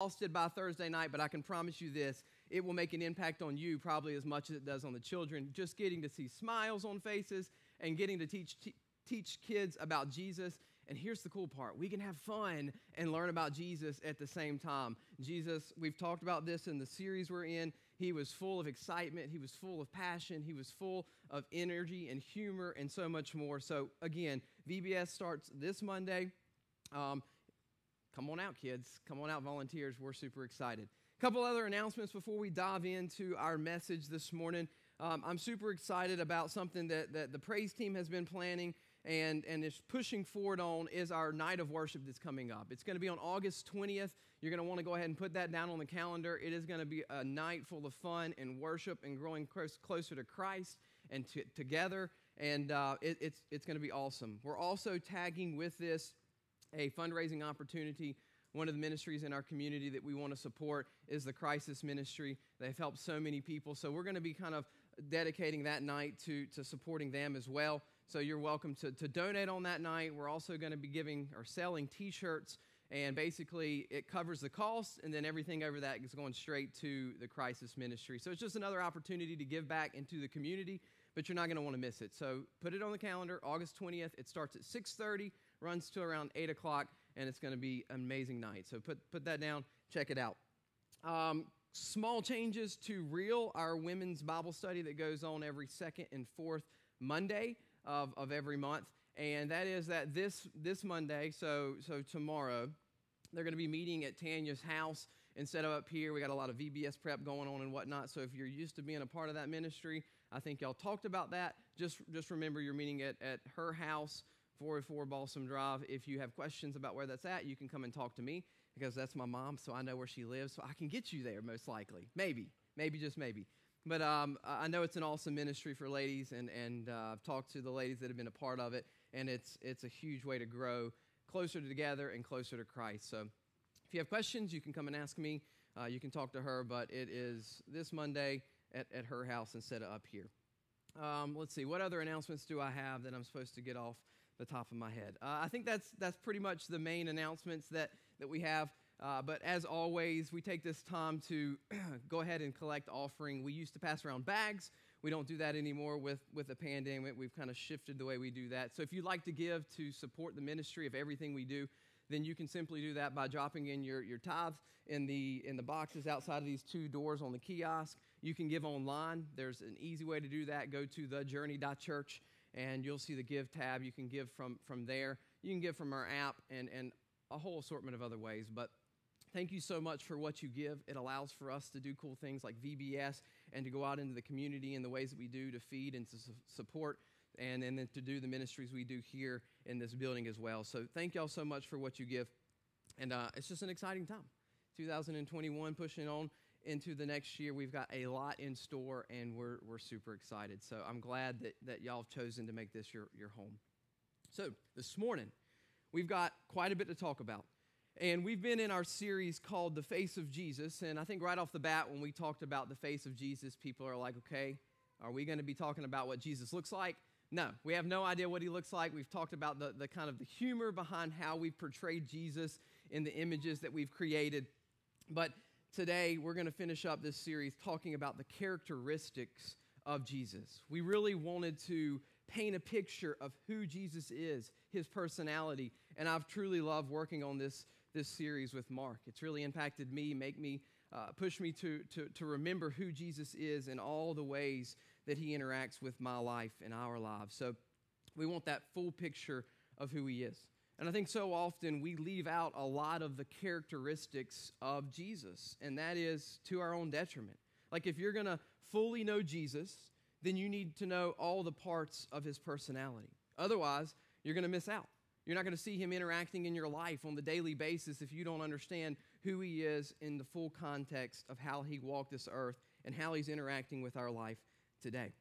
exhausted by Thursday night, but I can promise you this it will make an impact on you probably as much as it does on the children. Just getting to see smiles on faces and getting to teach, te- teach kids about Jesus. And here's the cool part we can have fun and learn about Jesus at the same time. Jesus, we've talked about this in the series we're in. He was full of excitement, he was full of passion, he was full of energy and humor and so much more. So, again, VBS starts this Monday. Um, come on out, kids. Come on out, volunteers. We're super excited. A couple other announcements before we dive into our message this morning. Um, I'm super excited about something that, that the praise team has been planning and, and is pushing forward on is our night of worship that's coming up. It's going to be on August 20th. You're going to want to go ahead and put that down on the calendar. It is going to be a night full of fun and worship and growing closer to Christ and to, together. And uh, it, it's, it's going to be awesome. We're also tagging with this a fundraising opportunity. One of the ministries in our community that we want to support is the Crisis Ministry. They've helped so many people. So we're going to be kind of dedicating that night to, to supporting them as well. So you're welcome to, to donate on that night. We're also going to be giving or selling t shirts. And basically, it covers the cost, and then everything over that is going straight to the crisis ministry. So it's just another opportunity to give back into the community, but you're not going to want to miss it. So put it on the calendar, August 20th. It starts at 6:30 runs to around 8 o'clock, and it's going to be an amazing night. So put, put that down, check it out. Um, small changes to Real, our women's Bible study that goes on every second and fourth Monday of, of every month. And that is that this, this Monday, so, so tomorrow, they're going to be meeting at Tanya's house instead of up here. We got a lot of VBS prep going on and whatnot. So if you're used to being a part of that ministry, I think y'all talked about that. Just, just remember you're meeting at, at her house 404 Balsam Drive. If you have questions about where that's at, you can come and talk to me because that's my mom, so I know where she lives, so I can get you there most likely. Maybe, maybe just maybe. But um, I know it's an awesome ministry for ladies, and, and uh, I've talked to the ladies that have been a part of it, and it's, it's a huge way to grow closer together and closer to Christ. So if you have questions, you can come and ask me. Uh, you can talk to her, but it is this Monday at, at her house instead of up here. Um, let's see, what other announcements do I have that I'm supposed to get off the top of my head. Uh, I think that's, that's pretty much the main announcements that, that we have. Uh, but as always, we take this time to go ahead and collect offering. We used to pass around bags. We don't do that anymore with, with the pandemic. We've kind of shifted the way we do that. So if you'd like to give to support the ministry of everything we do, then you can simply do that by dropping in your, your tithe in the, in the boxes outside of these two doors on the kiosk. You can give online. There's an easy way to do that. Go to thejourney.church and you'll see the give tab. You can give from, from there. You can give from our app and, and a whole assortment of other ways. But thank you so much for what you give. It allows for us to do cool things like VBS and to go out into the community in the ways that we do to feed and to su- support and, and then to do the ministries we do here in this building as well. So thank y'all so much for what you give. And uh, it's just an exciting time. 2021 pushing on into the next year. We've got a lot in store, and we're, we're super excited. So I'm glad that, that y'all have chosen to make this your, your home. So this morning, we've got quite a bit to talk about. And we've been in our series called The Face of Jesus. And I think right off the bat, when we talked about the face of Jesus, people are like, okay, are we going to be talking about what Jesus looks like? No, we have no idea what he looks like. We've talked about the, the kind of the humor behind how we've portrayed Jesus in the images that we've created. But today we're going to finish up this series talking about the characteristics of Jesus. We really wanted to paint a picture of who Jesus is, his personality, and I've truly loved working on this, this series with Mark. It's really impacted me, make me uh, push me to, to, to remember who Jesus is in all the ways that he interacts with my life and our lives. So we want that full picture of who he is. And I think so often we leave out a lot of the characteristics of Jesus, and that is to our own detriment. Like if you're going to fully know Jesus, then you need to know all the parts of his personality. Otherwise, you're going to miss out. You're not going to see him interacting in your life on the daily basis if you don't understand who he is in the full context of how he walked this earth and how he's interacting with our life today.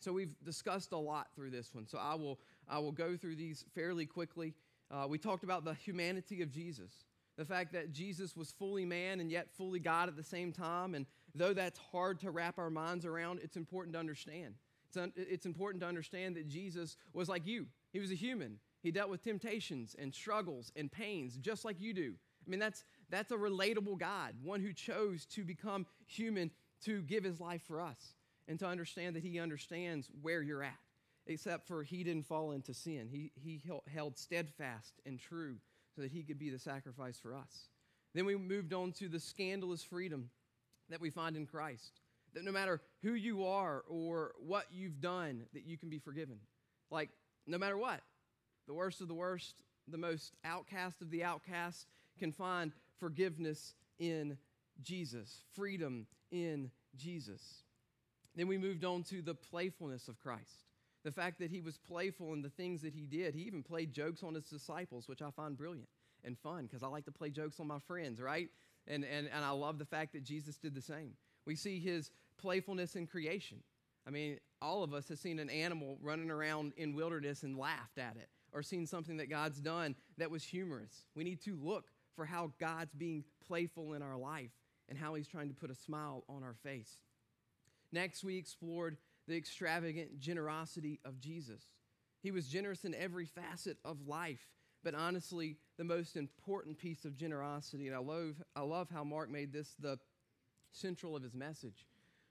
So we've discussed a lot through this one. So I will I will go through these fairly quickly uh, we talked about the humanity of Jesus, the fact that Jesus was fully man and yet fully God at the same time. And though that's hard to wrap our minds around, it's important to understand. It's, un- it's important to understand that Jesus was like you, he was a human. He dealt with temptations and struggles and pains just like you do. I mean, that's, That's a relatable God, one who chose to become human to give his life for us and to understand that he understands where you're at, except for he didn't fall into sin. He, he held steadfast and true so that he could be the sacrifice for us. Then we moved on to the scandalous freedom that we find in Christ. That no matter who you are or what you've done, that you can be forgiven. Like, no matter what, the worst of the worst, the most outcast of the outcast can find forgiveness in Jesus, freedom in Jesus. Then we moved on to the playfulness of Christ. The fact that he was playful in the things that he did. He even played jokes on his disciples, which I find brilliant and fun because I like to play jokes on my friends, right? And, and, and I love the fact that Jesus did the same. We see his playfulness in creation. I mean, all of us have seen an animal running around in wilderness and laughed at it, or seen something that God's done that was humorous. We need to look for how God's being playful in our life and how he's trying to put a smile on our face. Next, we explored the extravagant generosity of Jesus. He was generous in every facet of life, but honestly, the most important piece of generosity, and I love, I love how Mark made this the central of his message,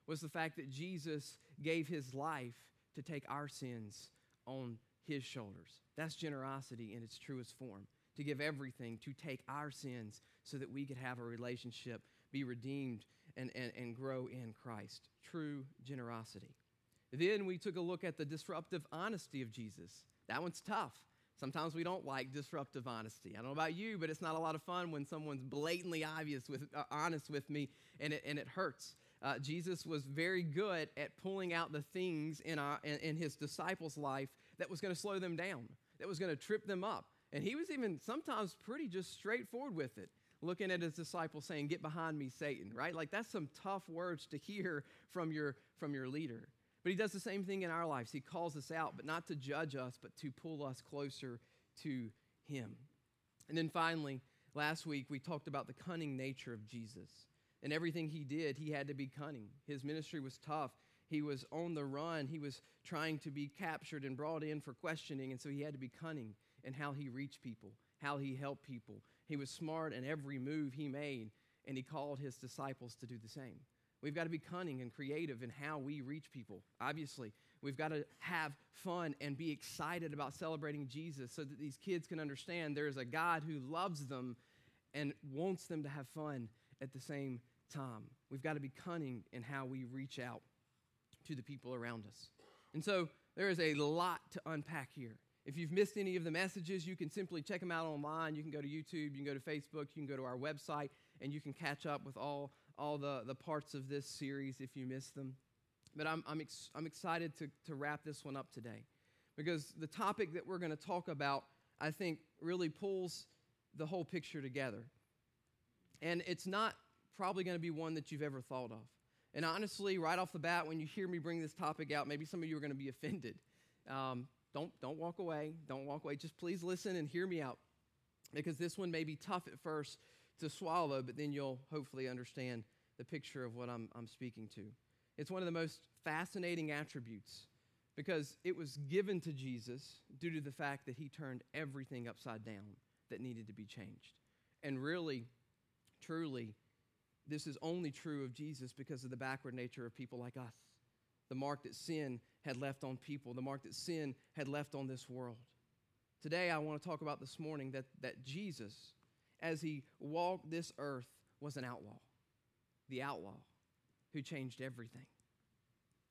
was the fact that Jesus gave his life to take our sins on his shoulders. That's generosity in its truest form to give everything, to take our sins so that we could have a relationship, be redeemed, and, and, and grow in Christ. True generosity. Then we took a look at the disruptive honesty of Jesus. That one's tough. Sometimes we don't like disruptive honesty. I don't know about you, but it's not a lot of fun when someone's blatantly obvious with, uh, honest with me and it, and it hurts. Uh, Jesus was very good at pulling out the things in, our, in, in his disciples' life that was going to slow them down, that was going to trip them up. And he was even sometimes pretty just straightforward with it, looking at his disciples saying, Get behind me, Satan, right? Like that's some tough words to hear from your, from your leader. But he does the same thing in our lives. He calls us out, but not to judge us, but to pull us closer to him. And then finally, last week, we talked about the cunning nature of Jesus. And everything he did, he had to be cunning. His ministry was tough. He was on the run. He was trying to be captured and brought in for questioning, and so he had to be cunning in how he reached people, how he helped people. He was smart in every move he made, and he called his disciples to do the same. We've got to be cunning and creative in how we reach people. Obviously, we've got to have fun and be excited about celebrating Jesus so that these kids can understand there is a God who loves them and wants them to have fun at the same time. We've got to be cunning in how we reach out to the people around us. And so there is a lot to unpack here. If you've missed any of the messages, you can simply check them out online. You can go to YouTube, you can go to Facebook, you can go to our website, and you can catch up with all, all the, the parts of this series if you missed them. But I'm, I'm, ex- I'm excited to, to wrap this one up today because the topic that we're going to talk about, I think, really pulls the whole picture together. And it's not probably going to be one that you've ever thought of. And honestly, right off the bat, when you hear me bring this topic out, maybe some of you are going to be offended. Um, don't, don't walk away. Don't walk away. Just please listen and hear me out because this one may be tough at first to swallow, but then you'll hopefully understand the picture of what I'm, I'm speaking to. It's one of the most fascinating attributes because it was given to Jesus due to the fact that he turned everything upside down that needed to be changed. And really, truly, this is only true of Jesus because of the backward nature of people like us. The mark that sin had left on people, the mark that sin had left on this world. Today, I want to talk about this morning that, that Jesus, as he walked this earth, was an outlaw. The outlaw who changed everything.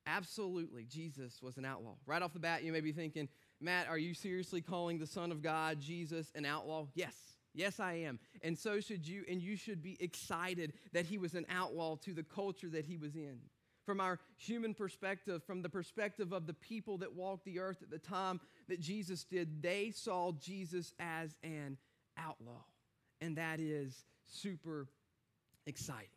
Absolutely, Jesus was an outlaw. Right off the bat, you may be thinking, Matt, are you seriously calling the Son of God, Jesus, an outlaw? Yes, Yes, I am. And so should you. And you should be excited that he was an outlaw to the culture that he was in. From our human perspective, from the perspective of the people that walked the earth at the time that Jesus did, they saw Jesus as an outlaw. And that is super exciting.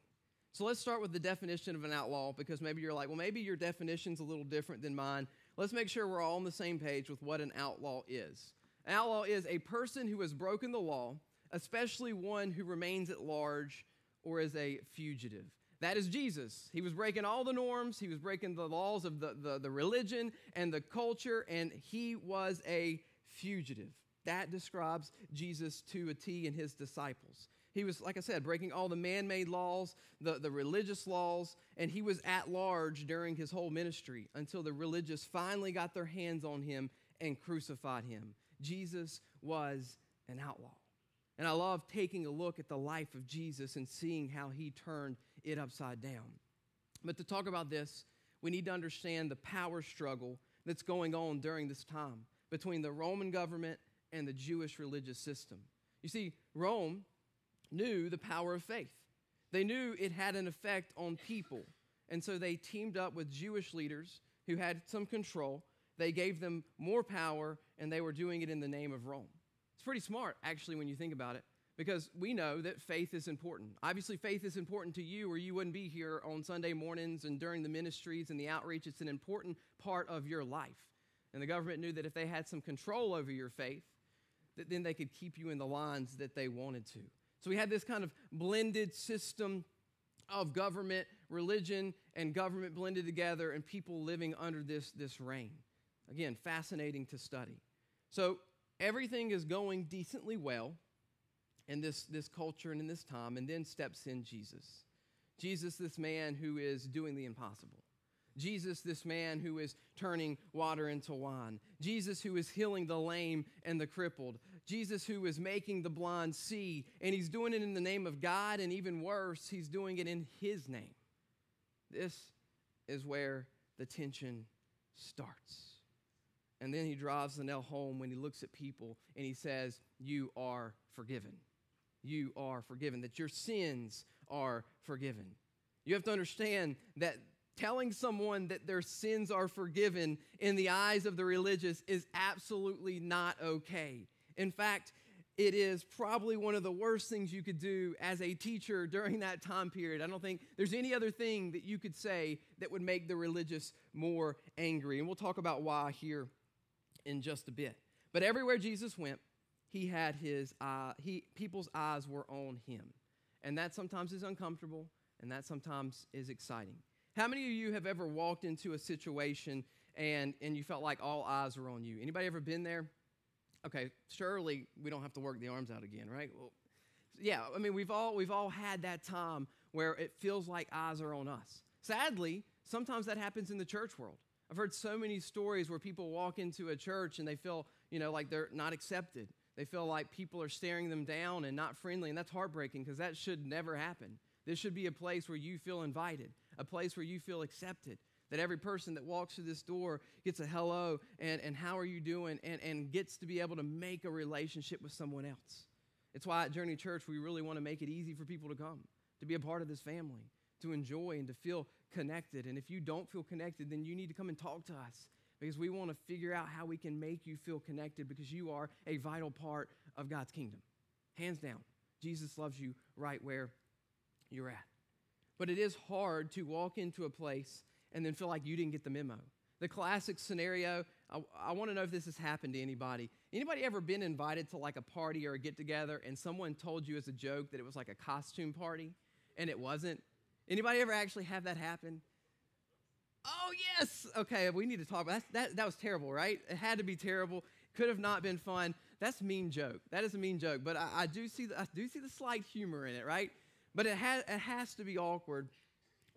So let's start with the definition of an outlaw because maybe you're like, well, maybe your definition's a little different than mine. Let's make sure we're all on the same page with what an outlaw is. An outlaw is a person who has broken the law, especially one who remains at large or is a fugitive. That is Jesus. He was breaking all the norms, he was breaking the laws of the, the, the religion and the culture, and he was a fugitive. That describes Jesus to a T and his disciples. He was, like I said, breaking all the man made laws, the, the religious laws, and he was at large during his whole ministry until the religious finally got their hands on him and crucified him. Jesus was an outlaw. And I love taking a look at the life of Jesus and seeing how he turned it upside down. But to talk about this, we need to understand the power struggle that's going on during this time between the Roman government and the Jewish religious system. You see, Rome knew the power of faith. They knew it had an effect on people. And so they teamed up with Jewish leaders who had some control. They gave them more power, and they were doing it in the name of Rome. It's pretty smart, actually, when you think about it, because we know that faith is important. Obviously, faith is important to you, or you wouldn't be here on Sunday mornings and during the ministries and the outreach. It's an important part of your life. And the government knew that if they had some control over your faith, that then they could keep you in the lines that they wanted to. So we had this kind of blended system of government, religion, and government blended together, and people living under this, this reign. Again, fascinating to study. So everything is going decently well in this, this culture and in this time, and then steps in Jesus. Jesus, this man who is doing the impossible. Jesus, this man who is turning water into wine. Jesus, who is healing the lame and the crippled. Jesus, who is making the blind see. And he's doing it in the name of God, and even worse, he's doing it in his name. This is where the tension starts. And then he drives the nail home when he looks at people and he says, You are forgiven. You are forgiven, that your sins are forgiven. You have to understand that telling someone that their sins are forgiven in the eyes of the religious is absolutely not okay. In fact, it is probably one of the worst things you could do as a teacher during that time period. I don't think there's any other thing that you could say that would make the religious more angry. And we'll talk about why here in just a bit. But everywhere Jesus went, he had his uh, he people's eyes were on him. And that sometimes is uncomfortable and that sometimes is exciting. How many of you have ever walked into a situation and, and you felt like all eyes were on you? Anybody ever been there? Okay, surely we don't have to work the arms out again, right? Well, yeah, I mean we've all we've all had that time where it feels like eyes are on us. Sadly, sometimes that happens in the church world. I've heard so many stories where people walk into a church and they feel, you know, like they're not accepted. They feel like people are staring them down and not friendly, and that's heartbreaking because that should never happen. This should be a place where you feel invited a place where you feel accepted. That every person that walks through this door gets a hello and, and how are you doing and, and gets to be able to make a relationship with someone else. It's why at Journey Church we really want to make it easy for people to come, to be a part of this family, to enjoy and to feel connected. And if you don't feel connected, then you need to come and talk to us because we want to figure out how we can make you feel connected because you are a vital part of God's kingdom. Hands down, Jesus loves you right where you're at. But it is hard to walk into a place and then feel like you didn't get the memo. The classic scenario, I, I want to know if this has happened to anybody. Anybody ever been invited to like a party or a get together and someone told you as a joke that it was like a costume party and it wasn't? Anybody ever actually have that happen? Oh, yes. Okay, we need to talk about that. That, that was terrible, right? It had to be terrible. Could have not been fun. That's mean joke. That is a mean joke. But I, I do see the, I do see the slight humor in it, right? But it, ha- it has to be awkward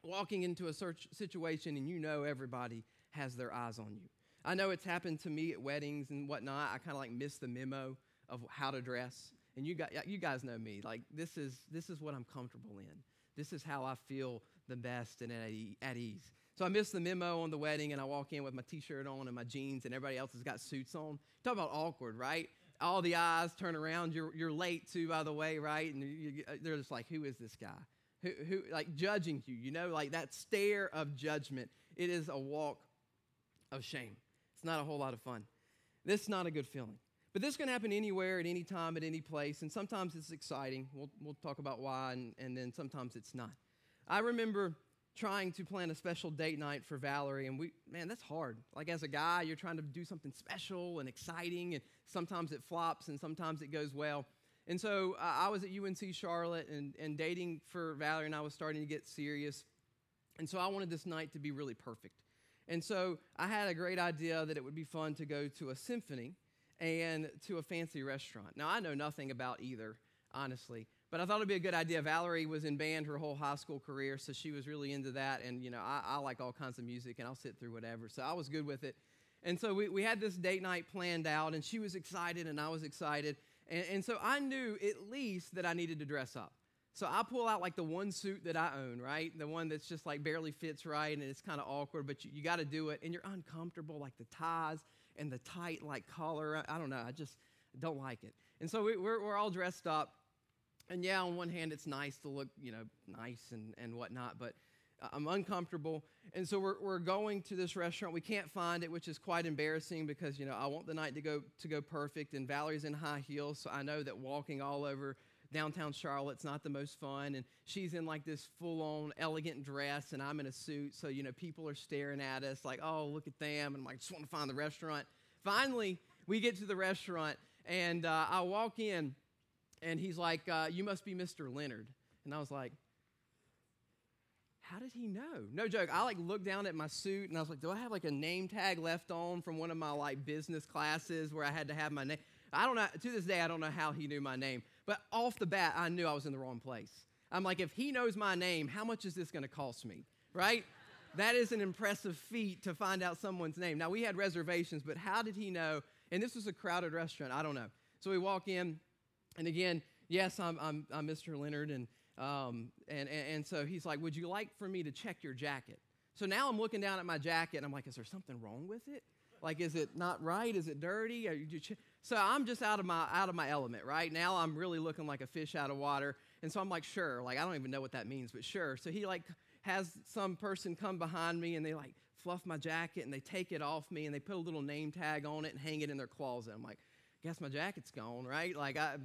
walking into a search situation and you know everybody has their eyes on you. I know it's happened to me at weddings and whatnot. I kind of like miss the memo of how to dress. And you guys, you guys know me. Like this is this is what I'm comfortable in. This is how I feel the best and at ease. So I miss the memo on the wedding, and I walk in with my T-shirt on and my jeans, and everybody else has got suits on. Talk about awkward, right? All the eyes turn around. You're, you're late too, by the way, right? And you, they're just like, who is this guy? Who, who, like judging you, you know, like that stare of judgment. It is a walk of shame. It's not a whole lot of fun. This is not a good feeling. But this can happen anywhere, at any time, at any place. And sometimes it's exciting. We'll, we'll talk about why, and, and then sometimes it's not. I remember trying to plan a special date night for Valerie, and we, man, that's hard. Like as a guy, you're trying to do something special and exciting, and sometimes it flops and sometimes it goes well. And so uh, I was at UNC Charlotte, and, and dating for Valerie and I was starting to get serious. And so I wanted this night to be really perfect. And so I had a great idea that it would be fun to go to a symphony and to a fancy restaurant. Now, I know nothing about either, honestly, but I thought it'd be a good idea. Valerie was in band her whole high school career, so she was really into that. And, you know, I, I like all kinds of music and I'll sit through whatever. So I was good with it. And so we, we had this date night planned out, and she was excited and I was excited. And, and so I knew at least that I needed to dress up. So I pull out like the one suit that I own, right? The one that's just like barely fits right and it's kind of awkward, but you, you got to do it. And you're uncomfortable, like the ties and the tight like collar. I, don't know. I just don't like it. And so we, we're, we're all dressed up. And yeah, on one hand, it's nice to look, you know, nice and, and whatnot, but I'm uncomfortable. And so we're, we're going to this restaurant. We can't find it, which is quite embarrassing because, you know, I want the night to go, to go perfect. And Valerie's in high heels, so I know that walking all over downtown Charlotte's not the most fun. And she's in like this full on elegant dress, and I'm in a suit. So, you know, people are staring at us like, oh, look at them. And I'm like, just want to find the restaurant. Finally, we get to the restaurant, and uh, I walk in, and he's like, uh, You must be Mr. Leonard. And I was like, how did he know? No joke. I like looked down at my suit and I was like, do I have like a name tag left on from one of my like business classes where I had to have my name? I don't know. To this day, I don't know how he knew my name. But off the bat, I knew I was in the wrong place. I'm like, if he knows my name, how much is this going to cost me? Right? that is an impressive feat to find out someone's name. Now, we had reservations, but how did he know? And this was a crowded restaurant. I don't know. So we walk in, and again, yes, I'm, I'm, I'm Mr. Leonard, and, um, and, and, so he's like, Would you like for me to check your jacket? So now I'm looking down at my jacket, and I'm like, Is there something wrong with it? Like, is it not right? Is it dirty? Are you? So I'm just out of my out of my element, right? Now I'm really looking like a fish out of water. And so I'm like, sure, like I don't even know what that means, but sure. So he like has some person come behind me and they like fluff my jacket and they take it off me and they put a little name tag on it and hang it in their closet. I'm like, guess my jacket's gone, right? Like I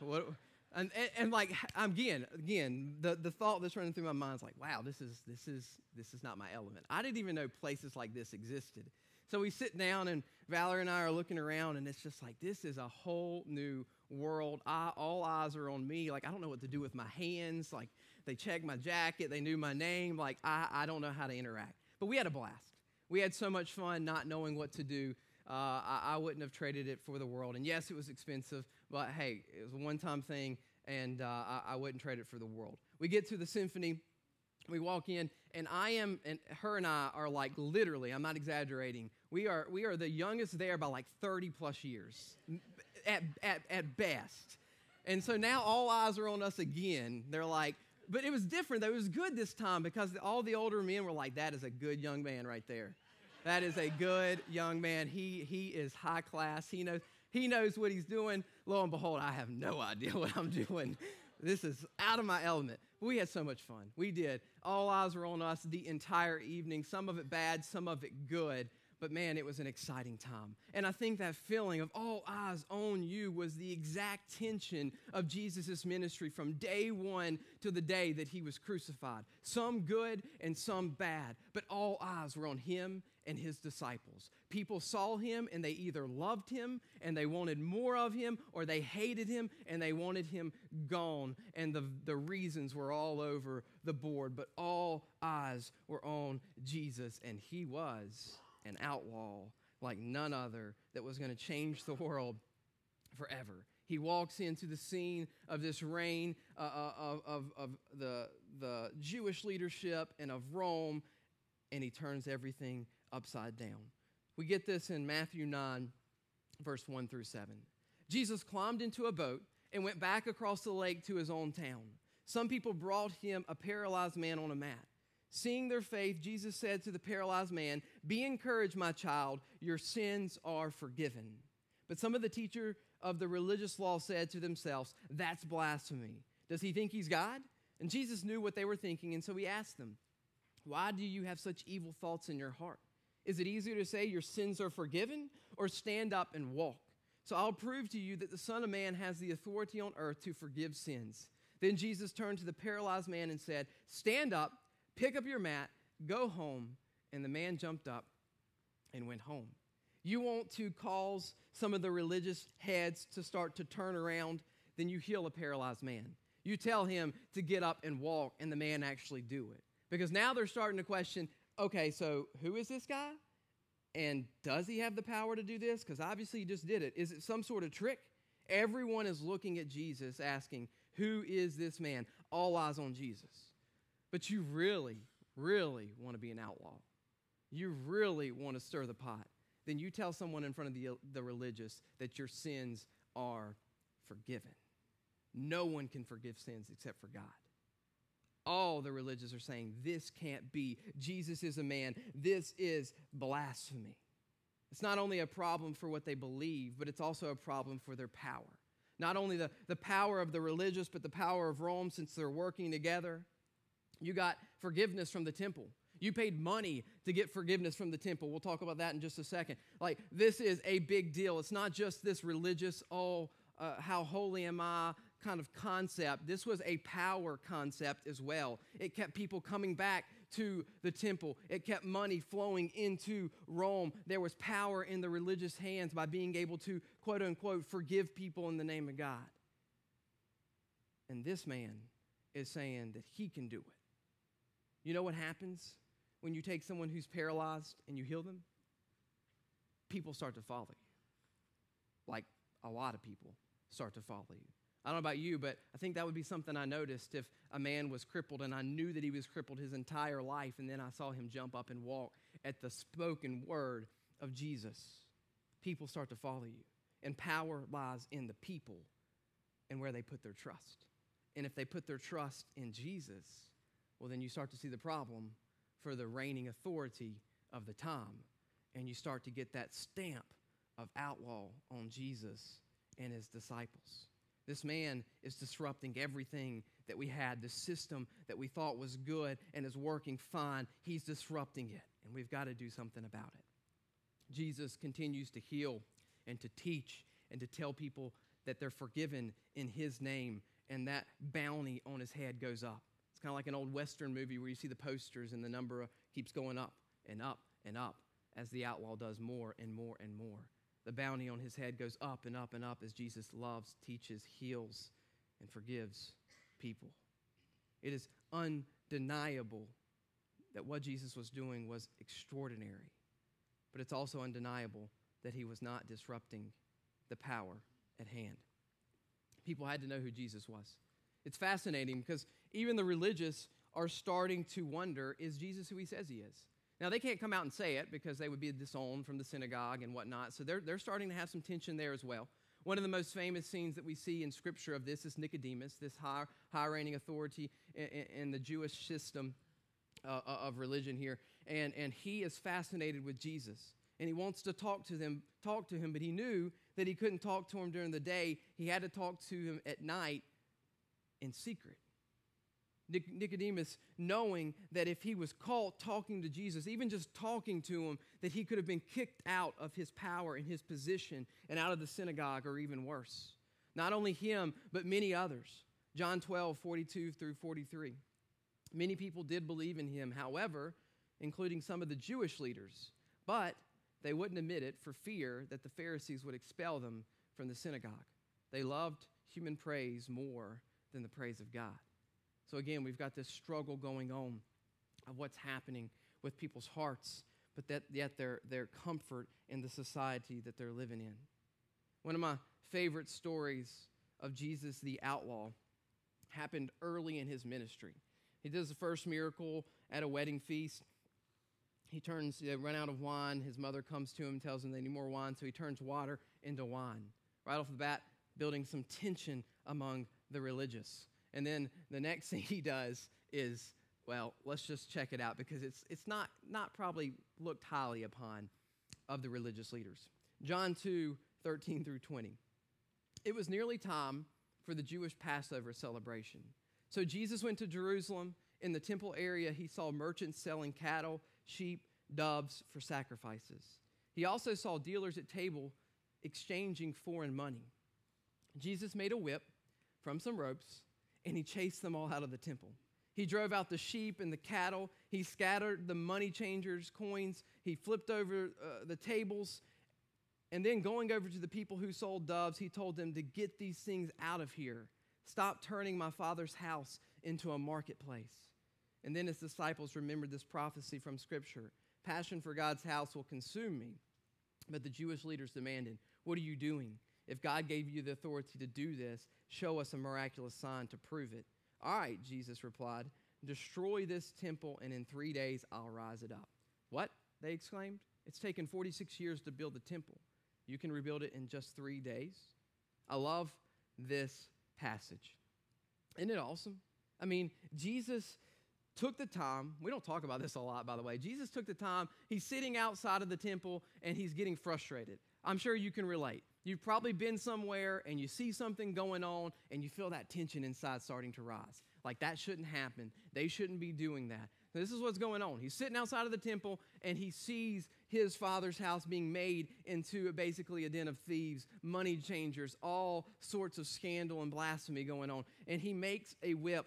what and, and, and, like I'm again, again, the, the thought that's running through my mind is like, wow, this is this is this is not my element. I didn't even know places like this existed. So we sit down, and Valerie and I are looking around, and it's just like, this is a whole new world. I, all eyes are on me. Like, I don't know what to do with my hands. Like, they checked my jacket, they knew my name. Like, I, I don't know how to interact. But we had a blast. We had so much fun not knowing what to do. Uh, I, I, wouldn't have traded it for the world. And yes, it was expensive, but hey, it was a one time thing, and uh, I, I wouldn't trade it for the world. We get to the symphony we walk in and i am and her and i are like literally i'm not exaggerating we are we are the youngest there by like 30 plus years at, at, at best and so now all eyes are on us again they're like but it was different though it was good this time because all the older men were like that is a good young man right there that is a good young man he he is high class he knows he knows what he's doing lo and behold i have no idea what i'm doing this is out of my element. We had so much fun. We did. All eyes were on us the entire evening, some of it bad, some of it good. But man, it was an exciting time. And I think that feeling of all eyes on you was the exact tension of Jesus' ministry from day one to the day that he was crucified. Some good and some bad, but all eyes were on him and his disciples. People saw him and they either loved him and they wanted more of him, or they hated him and they wanted him gone. And the, the reasons were all over the board, but all eyes were on Jesus, and he was an outlaw like none other that was going to change the world forever. He walks into the scene of this reign uh, uh, of, of, of the, the Jewish leadership and of Rome, and he turns everything upside down. We get this in Matthew 9, verse 1 through 7. Jesus climbed into a boat and went back across the lake to his own town. Some people brought him a paralyzed man on a mat. Seeing their faith, Jesus said to the paralyzed man, Be encouraged, my child, your sins are forgiven. But some of the teacher of the religious law said to themselves, That's blasphemy. Does he think he's God? And Jesus knew what they were thinking, and so he asked them, Why do you have such evil thoughts in your heart? Is it easier to say your sins are forgiven or stand up and walk? So I'll prove to you that the Son of Man has the authority on earth to forgive sins. Then Jesus turned to the paralyzed man and said, Stand up Pick up your mat, go home. And the man jumped up and went home. You want to cause some of the religious heads to start to turn around, then you heal a paralyzed man. You tell him to get up and walk, and the man actually do it. Because now they're starting to question okay, so who is this guy? And does he have the power to do this? Because obviously he just did it. Is it some sort of trick? Everyone is looking at Jesus asking, Who is this man? All eyes on Jesus. But you really, really want to be an outlaw. You really want to stir the pot. Then you tell someone in front of the, the religious that your sins are forgiven. No one can forgive sins except for God. All the religious are saying, This can't be. Jesus is a man. This is blasphemy. It's not only a problem for what they believe, but it's also a problem for their power. Not only the, the power of the religious, but the power of Rome since they're working together. You got forgiveness from the temple. You paid money to get forgiveness from the temple. We'll talk about that in just a second. Like, this is a big deal. It's not just this religious, oh, uh, how holy am I kind of concept. This was a power concept as well. It kept people coming back to the temple, it kept money flowing into Rome. There was power in the religious hands by being able to, quote unquote, forgive people in the name of God. And this man is saying that he can do it. You know what happens when you take someone who's paralyzed and you heal them? People start to follow you. Like a lot of people start to follow you. I don't know about you, but I think that would be something I noticed if a man was crippled and I knew that he was crippled his entire life, and then I saw him jump up and walk at the spoken word of Jesus. People start to follow you. And power lies in the people and where they put their trust. And if they put their trust in Jesus, well, then you start to see the problem for the reigning authority of the time. And you start to get that stamp of outlaw on Jesus and his disciples. This man is disrupting everything that we had, the system that we thought was good and is working fine. He's disrupting it, and we've got to do something about it. Jesus continues to heal and to teach and to tell people that they're forgiven in his name, and that bounty on his head goes up. Kind of like an old Western movie where you see the posters and the number keeps going up and up and up as the outlaw does more and more and more. The bounty on his head goes up and up and up as Jesus loves, teaches, heals, and forgives people. It is undeniable that what Jesus was doing was extraordinary, but it's also undeniable that he was not disrupting the power at hand. People had to know who Jesus was. It's fascinating because even the religious are starting to wonder is Jesus who he says he is? Now, they can't come out and say it because they would be disowned from the synagogue and whatnot. So they're, they're starting to have some tension there as well. One of the most famous scenes that we see in Scripture of this is Nicodemus, this high, high reigning authority in, in, the Jewish system uh, uh, of religion here. And, and he is fascinated with Jesus. And he wants to talk to them, talk to him, but he knew that he couldn't talk to him during the day. He had to talk to him at night in secret. Nicodemus, knowing that if he was caught talking to Jesus, even just talking to him, that he could have been kicked out of his power and his position and out of the synagogue, or even worse. Not only him, but many others. John 12, 42 through 43. Many people did believe in him, however, including some of the Jewish leaders, but they wouldn't admit it for fear that the Pharisees would expel them from the synagogue. They loved human praise more than the praise of God. So again, we've got this struggle going on of what's happening with people's hearts, but that yet their, their comfort in the society that they're living in. One of my favorite stories of Jesus the outlaw happened early in his ministry. He does the first miracle at a wedding feast. He turns, they run out of wine. His mother comes to him, tells him they need more wine, so he turns water into wine. Right off the bat, building some tension among the religious. And then the next thing he does is, well, let's just check it out because it's, it's not, not probably looked highly upon of the religious leaders. John 2 13 through 20. It was nearly time for the Jewish Passover celebration. So Jesus went to Jerusalem. In the temple area, he saw merchants selling cattle, sheep, doves for sacrifices. He also saw dealers at table exchanging foreign money. Jesus made a whip from some ropes and he chased them all out of the temple. He drove out the sheep and the cattle. He scattered the money changers' coins. He flipped over uh, the tables. And then, going over to the people who sold doves, he told them to get these things out of here. Stop turning my father's house into a marketplace. And then his disciples remembered this prophecy from Scripture Passion for God's house will consume me. But the Jewish leaders demanded, What are you doing? If God gave you the authority to do this, show us a miraculous sign to prove it. All right, Jesus replied, Destroy this temple, and in three days I'll rise it up. What? They exclaimed. It's taken 46 years to build the temple. You can rebuild it in just three days. I love this passage. Isn't it awesome? I mean, Jesus took the time. We don't talk about this a lot, by the way. Jesus took the time. He's sitting outside of the temple and he's getting frustrated. I'm sure you can relate. You've probably been somewhere and you see something going on and you feel that tension inside starting to rise. Like that shouldn't happen. They shouldn't be doing that. This is what's going on. He's sitting outside of the temple and he sees his father's house being made into basically a den of thieves, money changers, all sorts of scandal and blasphemy going on. And he makes a whip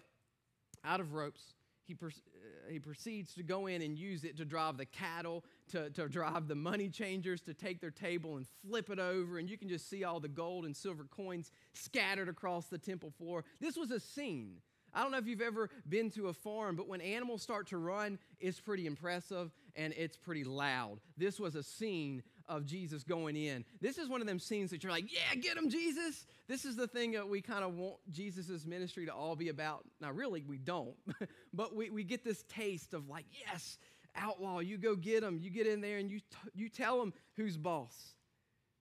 out of ropes. He, uh, he proceeds to go in and use it to drive the cattle, to, to drive the money changers, to take their table and flip it over. And you can just see all the gold and silver coins scattered across the temple floor. This was a scene I don't know if you've ever been to a farm, but when animals start to run, it's pretty impressive and it's pretty loud. This was a scene of Jesus going in. This is one of them scenes that you're like, yeah, get him, Jesus. This is the thing that we kind of want Jesus' ministry to all be about. Now, really, we don't, but we, we get this taste of like, yes, outlaw, you go get him. You get in there and you, t- you tell him who's boss.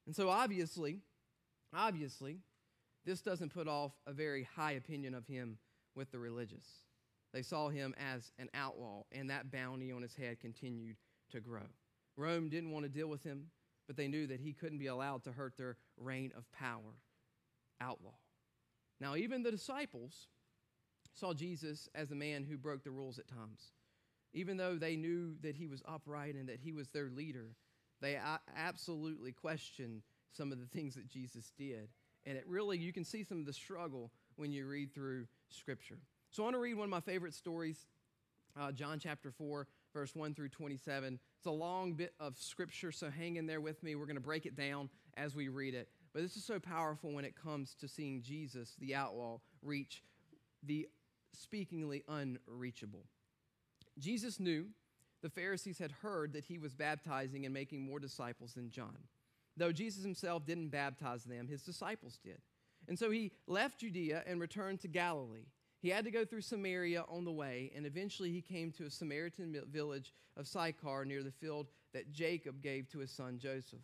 And so, obviously, obviously, this doesn't put off a very high opinion of him with the religious. They saw him as an outlaw, and that bounty on his head continued to grow. Rome didn't want to deal with him, but they knew that he couldn't be allowed to hurt their reign of power. Outlaw. Now, even the disciples saw Jesus as a man who broke the rules at times. Even though they knew that he was upright and that he was their leader, they absolutely questioned some of the things that Jesus did. And it really, you can see some of the struggle when you read through Scripture. So I want to read one of my favorite stories, uh, John chapter 4, verse 1 through 27. It's a long bit of Scripture, so hang in there with me. We're going to break it down as we read it. But this is so powerful when it comes to seeing Jesus, the outlaw, reach the speakingly unreachable. Jesus knew the Pharisees had heard that he was baptizing and making more disciples than John. Though Jesus himself didn't baptize them, his disciples did. And so he left Judea and returned to Galilee. He had to go through Samaria on the way, and eventually he came to a Samaritan village of Sychar near the field that Jacob gave to his son Joseph.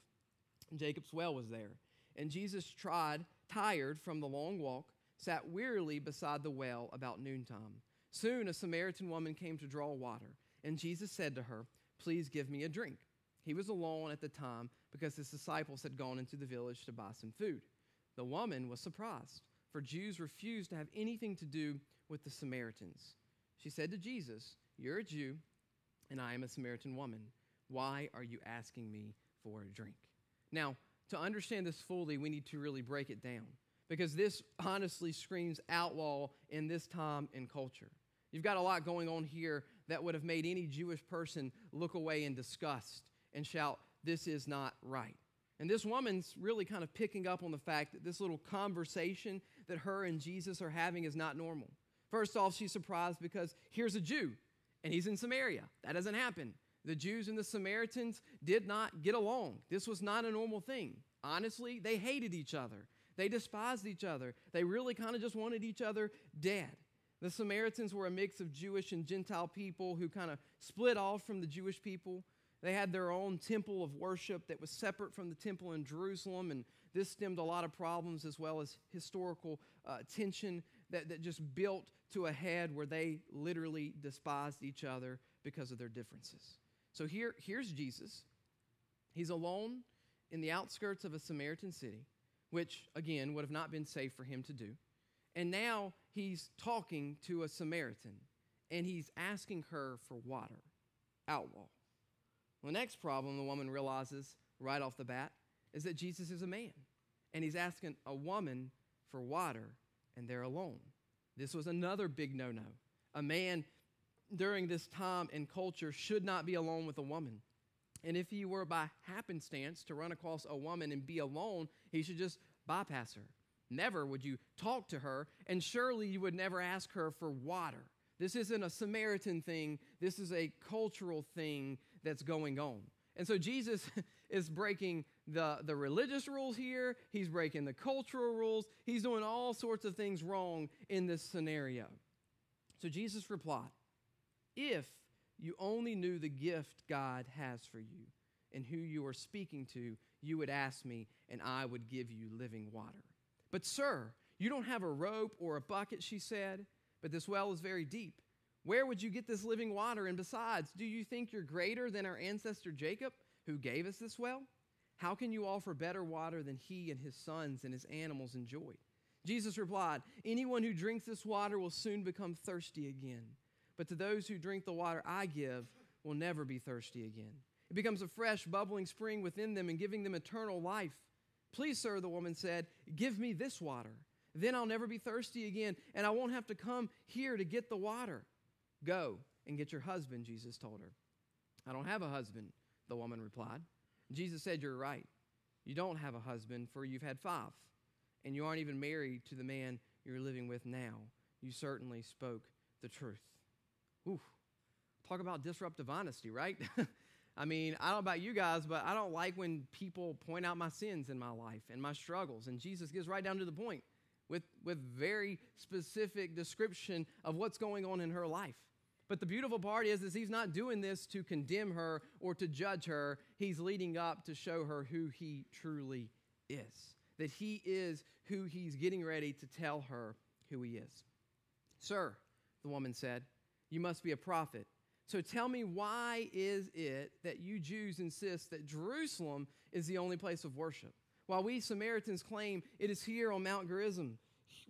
And Jacob's well was there. And Jesus tried, tired from the long walk, sat wearily beside the well about noontime. Soon a Samaritan woman came to draw water, and Jesus said to her, Please give me a drink. He was alone at the time because his disciples had gone into the village to buy some food. The woman was surprised, for Jews refused to have anything to do with the Samaritans. She said to Jesus, You're a Jew, and I am a Samaritan woman. Why are you asking me for a drink? Now, to understand this fully, we need to really break it down because this honestly screams outlaw in this time and culture. You've got a lot going on here that would have made any Jewish person look away in disgust and shout, This is not right. And this woman's really kind of picking up on the fact that this little conversation that her and Jesus are having is not normal. First off, she's surprised because here's a Jew and he's in Samaria. That doesn't happen. The Jews and the Samaritans did not get along. This was not a normal thing. Honestly, they hated each other. They despised each other. They really kind of just wanted each other dead. The Samaritans were a mix of Jewish and Gentile people who kind of split off from the Jewish people. They had their own temple of worship that was separate from the temple in Jerusalem, and this stemmed a lot of problems as well as historical uh, tension that, that just built to a head where they literally despised each other because of their differences. So here, here's Jesus. He's alone in the outskirts of a Samaritan city, which, again, would have not been safe for him to do. And now he's talking to a Samaritan, and he's asking her for water. Outlaw. The next problem the woman realizes right off the bat is that Jesus is a man, and he's asking a woman for water, and they're alone. This was another big no no. A man during this time and culture should not be alone with a woman. And if he were by happenstance to run across a woman and be alone, he should just bypass her. Never would you talk to her, and surely you would never ask her for water. This isn't a Samaritan thing, this is a cultural thing that's going on. And so Jesus is breaking the, the religious rules here, he's breaking the cultural rules, he's doing all sorts of things wrong in this scenario. So Jesus replied, If you only knew the gift God has for you and who you are speaking to, you would ask me, and I would give you living water. But, sir, you don't have a rope or a bucket, she said, but this well is very deep. Where would you get this living water? And besides, do you think you're greater than our ancestor Jacob, who gave us this well? How can you offer better water than he and his sons and his animals enjoyed? Jesus replied, Anyone who drinks this water will soon become thirsty again. But to those who drink the water I give will never be thirsty again. It becomes a fresh, bubbling spring within them and giving them eternal life. Please, sir, the woman said, Give me this water. Then I'll never be thirsty again, and I won't have to come here to get the water. Go and get your husband, Jesus told her. I don't have a husband, the woman replied. Jesus said, You're right. You don't have a husband, for you've had five, and you aren't even married to the man you're living with now. You certainly spoke the truth. Ooh, talk about disruptive honesty, right? I mean, I don't know about you guys, but I don't like when people point out my sins in my life and my struggles. And Jesus gets right down to the point with, with very specific description of what's going on in her life. But the beautiful part is, is he's not doing this to condemn her or to judge her. He's leading up to show her who he truly is. That he is who he's getting ready to tell her who he is. Sir, the woman said, you must be a prophet. So tell me, why is it that you Jews insist that Jerusalem is the only place of worship? While we Samaritans claim it is here on Mount Gerizim,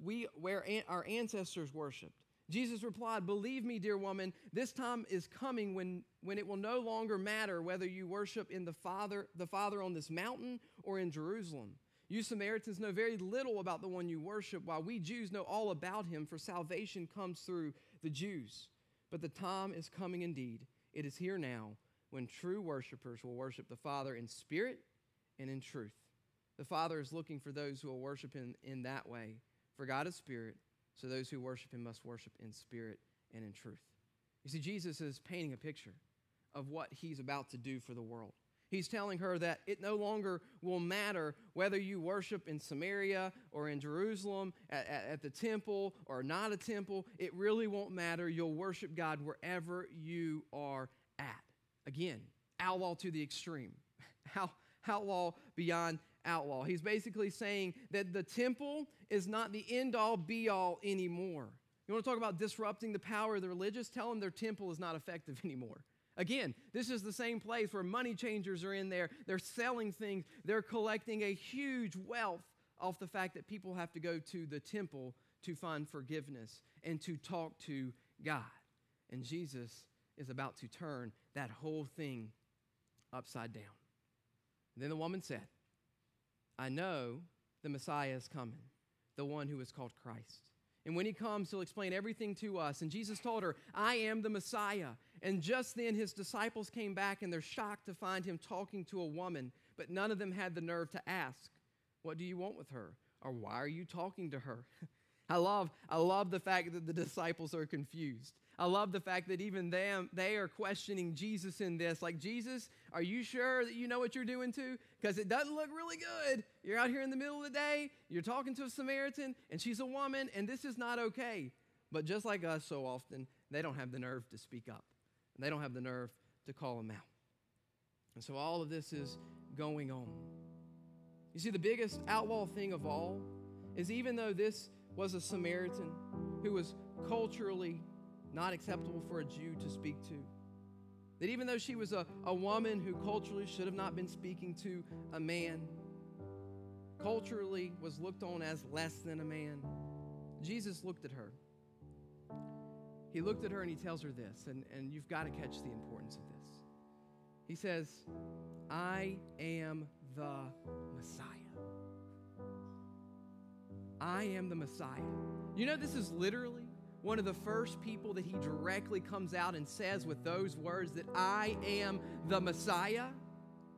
we, where our ancestors worshiped. Jesus replied, Believe me, dear woman, this time is coming when, when it will no longer matter whether you worship in the Father, the Father on this mountain or in Jerusalem. You Samaritans know very little about the one you worship, while we Jews know all about him, for salvation comes through the Jews. But the time is coming indeed. It is here now when true worshipers will worship the Father in spirit and in truth. The Father is looking for those who will worship him in that way. For God is spirit, so those who worship him must worship in spirit and in truth. You see, Jesus is painting a picture of what he's about to do for the world. He's telling her that it no longer will matter whether you worship in Samaria or in Jerusalem, at, at, at, the temple or not a temple. It really won't matter. You'll worship God wherever you are at. Again, outlaw to the extreme, How, outlaw beyond outlaw. He's basically saying that the temple is not the end all be all anymore. You want to talk about disrupting the power of the religious? Tell them their temple is not effective anymore. Again, this is the same place where money changers are in there. They're selling things, they're collecting a huge wealth off the fact that people have to go to the temple to find forgiveness and to talk to God. And Jesus is about to turn that whole thing upside down. And then the woman said, I know the Messiah is coming, the one who is called Christ. And when he comes, he'll explain everything to us. And Jesus told her, I am the Messiah. And just then his disciples came back and they're shocked to find him talking to a woman, but none of them had the nerve to ask, What do you want with her? Or why are you talking to her? I love, I love the fact that the disciples are confused. I love the fact that even them, they are questioning Jesus in this. Like, Jesus, are you sure that you know what you're doing too? Because it doesn't look really good. You're out here in the middle of the day, you're talking to a Samaritan, and she's a woman, and this is not okay. But just like us so often, they don't have the nerve to speak up, and they don't have the nerve to call him out. And so all of this is going on. You see, the biggest outlaw thing of all is even though this was a Samaritan who was culturally not acceptable for a Jew to speak to. That even though she was a, a woman who culturally should have not been speaking to a man, culturally was looked on as less than a man, Jesus looked at her. He looked at her and he tells her this, and, and you've got to catch the importance of this. He says, I am the Messiah. I am the Messiah. You know, this is literally one of the first people that he directly comes out and says with those words that I am the Messiah.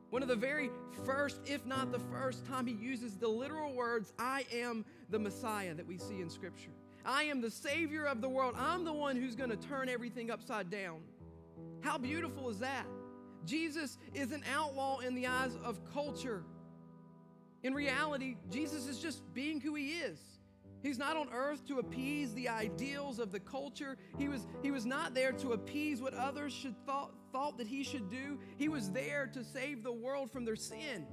One of the very first, if not the first time he uses the literal words, I am the Messiah that we see in Scripture. I am the Savior of the world. I'm the one who's going to turn everything upside down. How beautiful is that? Jesus is an outlaw in the eyes of culture. In reality, Jesus is just being who he is. He's not on earth to appease the ideals of the culture. He was, he was not there to appease what others should thought, thought that he should do. He was there to save the world from their sin.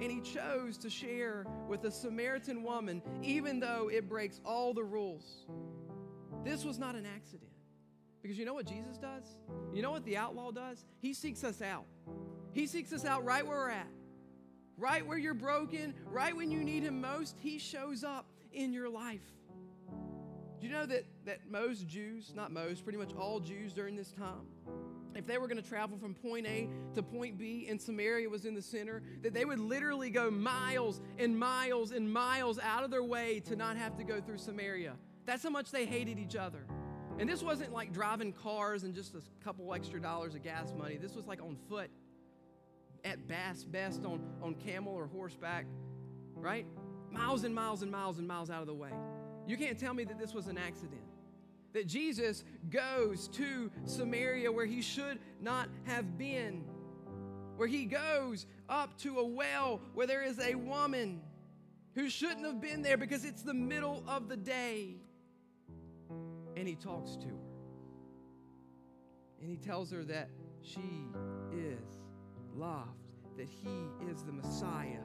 And he chose to share with a Samaritan woman, even though it breaks all the rules. This was not an accident. Because you know what Jesus does? You know what the outlaw does? He seeks us out. He seeks us out right where we're at. Right where you're broken, right when you need him most, he shows up in your life. Do you know that, that most Jews, not most, pretty much all Jews during this time, if they were going to travel from point A to point B and Samaria was in the center, that they would literally go miles and miles and miles out of their way to not have to go through Samaria. That's how much they hated each other. And this wasn't like driving cars and just a couple extra dollars of gas money. This was like on foot, at best, best on, on camel or horseback, right? Miles and miles and miles and miles out of the way. You can't tell me that this was an accident. That Jesus goes to Samaria where he should not have been, where he goes up to a well where there is a woman who shouldn't have been there because it's the middle of the day and he talks to her. And he tells her that she is loved, that he is the Messiah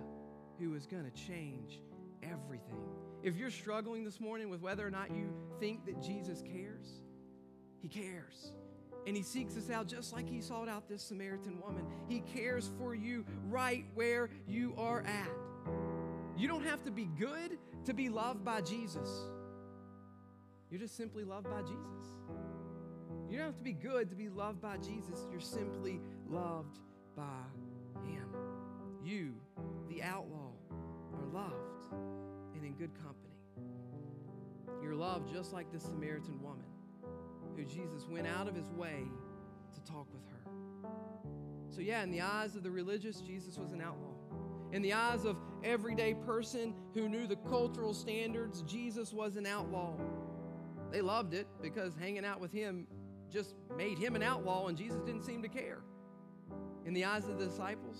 who is going to change everything. If you're struggling this morning with whether or not you think that Jesus cares, he cares. And he seeks us out just like he sought out this Samaritan woman. He cares for you right where you are at. You don't have to be good to be loved by Jesus. You're just simply loved by Jesus. You don't have to be good to be loved by Jesus. You're simply loved by Him. You, the outlaw, are loved good company. You're loved just like this Samaritan woman who Jesus went out of his way to talk with her. So, yeah, in the eyes of the religious, Jesus was an outlaw. In the eyes of everyday person who knew the cultural standards, Jesus was an outlaw. They loved it because hanging out with him just made him an outlaw, and Jesus didn't seem to care. In the eyes of the disciples,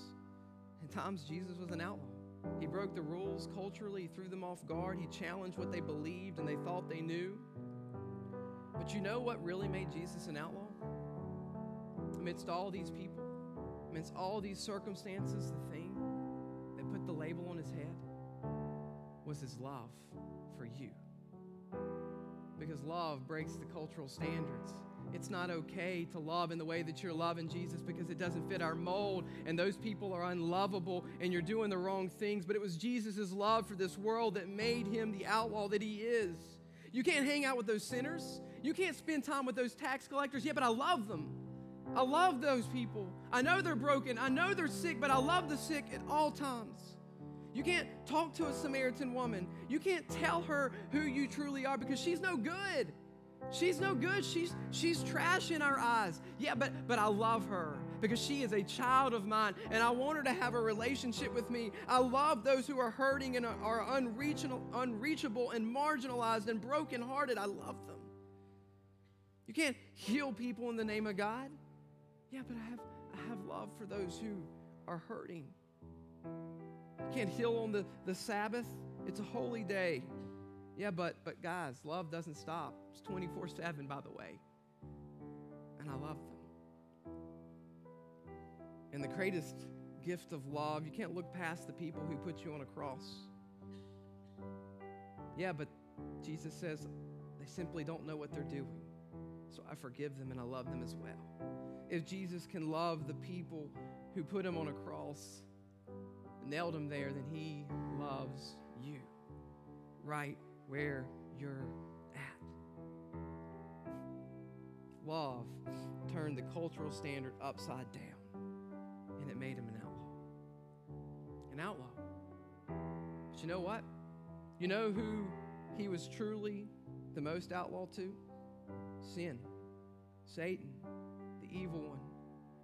at times Jesus was an outlaw. He broke the rules culturally, he threw them off guard, he challenged what they believed and they thought they knew. But you know what really made Jesus an outlaw? Amidst all these people, amidst all these circumstances, the thing that put the label on his head was his love for you because love breaks the cultural standards. It's not okay to love in the way that you're loving Jesus because it doesn't fit our mold and those people are unlovable and you're doing the wrong things. But it was Jesus' love for this world that made him the outlaw that he is. You can't hang out with those sinners. You can't spend time with those tax collectors. Yeah, but I love them. I love those people. I know they're broken. I know they're sick, but I love the sick at all times. You can't talk to a Samaritan woman. You can't tell her who you truly are because she's no good. She's no good. She's she's trash in our eyes. Yeah, but but I love her because she is a child of mine and I want her to have a relationship with me. I love those who are hurting and are unreachable, unreachable and marginalized and brokenhearted. I love them. You can't heal people in the name of God. Yeah, but I have I have love for those who are hurting. You can't heal on the, the Sabbath. It's a holy day. Yeah, but but guys, love doesn't stop. It's 24-7, by the way. And I love them. And the greatest gift of love, you can't look past the people who put you on a cross. Yeah, but Jesus says they simply don't know what they're doing. So I forgive them and I love them as well. If Jesus can love the people who put him on a cross, nailed him there, then he loves you right where you're Love turned the cultural standard upside down, and it made him an outlaw. An outlaw. But you know what? You know who he was truly the most outlaw to? Sin, Satan, the evil one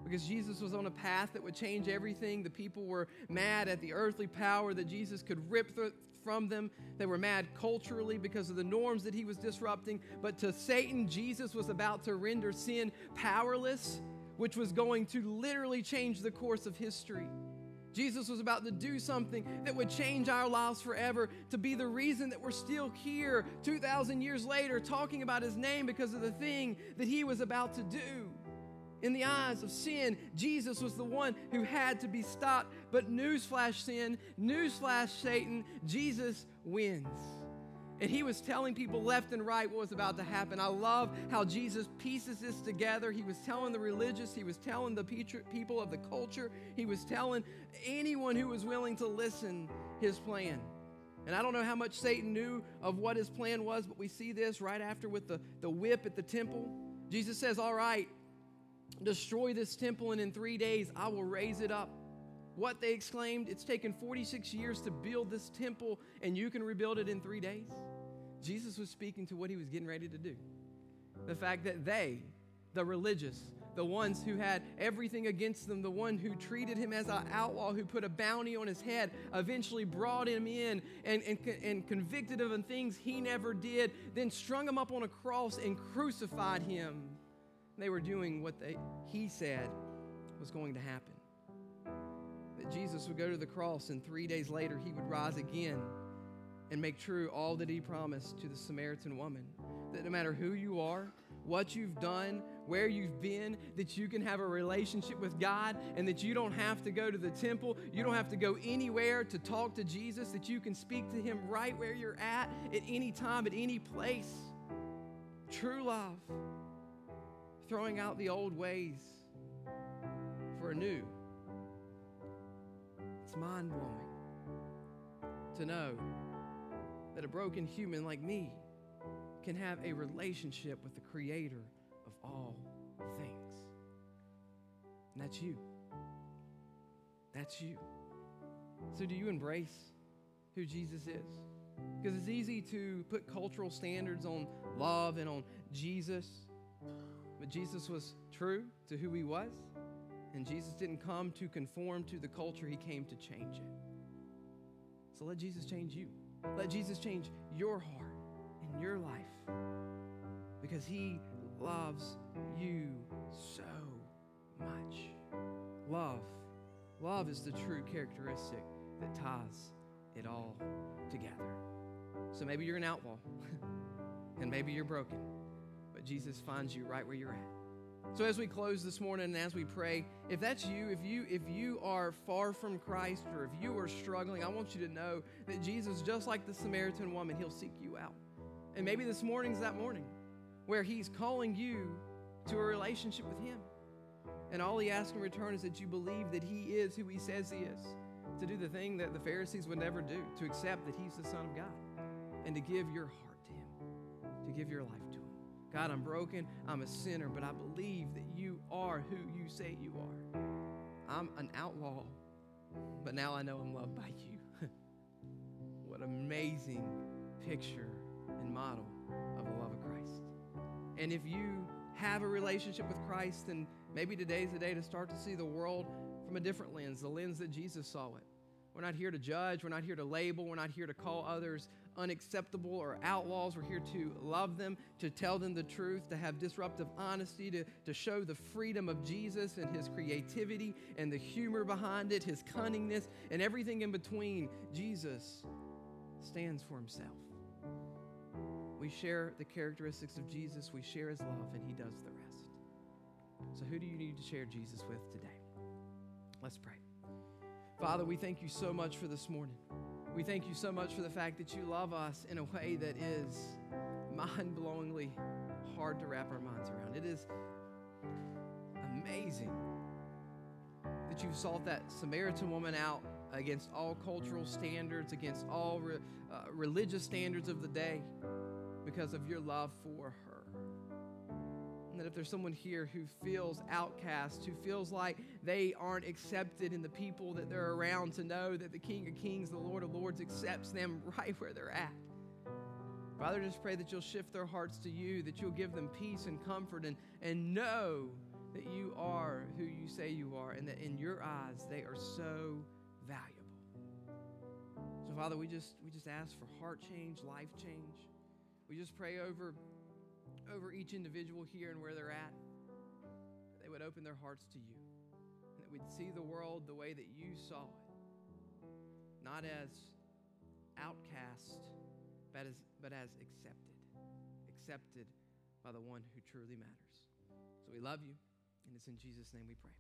because Jesus was on a path that would change everything. The people were mad at the earthly power that Jesus could rip th- from them. They were mad culturally because of the norms that he was disrupting. But to Satan, Jesus was about to render sin powerless. which was going to literally change the course of history. Jesus was about to do something that would change our lives forever, to be the reason that we're still here 2,000 years later talking about his name because of the thing that he was about to do. In the eyes of sin, Jesus was the one who had to be stopped. But newsflash, sin, newsflash, Satan, Jesus wins. And he was telling people left and right what was about to happen. I love how Jesus pieces this together. He was telling the religious, he was telling the people of the culture, he was telling anyone who was willing to listen his plan. And I don't know how much Satan knew of what his plan was, but we see this right after with the, the whip at the temple. Jesus says, All right, destroy this temple, and in three days I will raise it up. What they exclaimed, it's taken 46 years to build this temple, and you can rebuild it in three days. Jesus was speaking to what he was getting ready to do. The fact that they, the religious, the ones who had everything against them, the one who treated him as an outlaw, who put a bounty on his head, eventually brought him in and, and, and convicted him of things he never did, then strung him up on a cross and crucified him. They were doing what they, he said was going to happen that Jesus would go to the cross and three days later he would rise again and make true all that he promised to the Samaritan woman. That no matter who you are, what you've done, where you've been, that you can have a relationship with God and that you don't have to go to the temple, you don't have to go anywhere to talk to Jesus, that you can speak to him right where you're at, at any time, at any place. True love, throwing out the old ways for a new. It's mind blowing to know that a broken human like me can have a relationship with the Creator of all things. And that's you. That's you. So, do you embrace who Jesus is? Because it's easy to put cultural standards on love and on Jesus, but Jesus was true to who he was. And Jesus didn't come to conform to the culture, He came to change it. So let Jesus change you. Let Jesus change your heart and your life because He loves you so much. Love. Love is the true characteristic that ties it all together. So maybe you're an outlaw and maybe you're broken, Jesus finds you right where you're at. So as we close this morning and as we pray, if that's you, if you if you are far from Christ or if you are struggling, I want you to know that Jesus just like the Samaritan woman, he'll seek you out. And maybe this morning's that morning where he's calling you to a relationship with him. And all he asks in return is that you believe that he is who he says he is, to do the thing that the Pharisees would never do, to accept that he's the Son of God, and to give your heart to him, to give your life. God, I'm broken. I'm a sinner, but I believe that you are who you say you are. I'm an outlaw, but now I know I'm loved by you. what amazing picture and model of the love of Christ. And if you have a relationship with Christ, then maybe today's the day to start to see the world from a different lens, the lens that Jesus saw it. We're not here to judge. We're not here to label. We're not here to call others unacceptable or outlaws. We're here to love them, to tell them the truth, to have disruptive honesty, to, to show the freedom of Jesus and his creativity and the humor behind it, his cunningness, and everything in between. Jesus stands for himself. We share the characteristics of Jesus, we share his love, and he does the rest. So, who do you need to share Jesus with today? Let's pray. Father, we thank you so much for this morning. We thank you so much for the fact that you love us in a way that is mind blowingly hard to wrap our minds around. It is amazing that you sought that Samaritan woman out against all cultural standards, against all re, uh, religious standards of the day, because of your love for her. And that if there's someone here who feels outcast, who feels like they aren't accepted in the people that they're around, to know that the King of Kings, the Lord of Lords, accepts them right where they're at. Father, just pray that you'll shift their hearts to you, that you'll give them peace and comfort, and, and know that you are who you say you are, and that in your eyes they are so valuable. So, Father, we just we just ask for heart change, life change. We just pray over over each individual here and where they're at. They would open their hearts to you. We'd see the world the way that you saw it. Not as outcast, but as, but as accepted. Accepted by the one who truly matters. So we love you, and it's in Jesus' name we pray.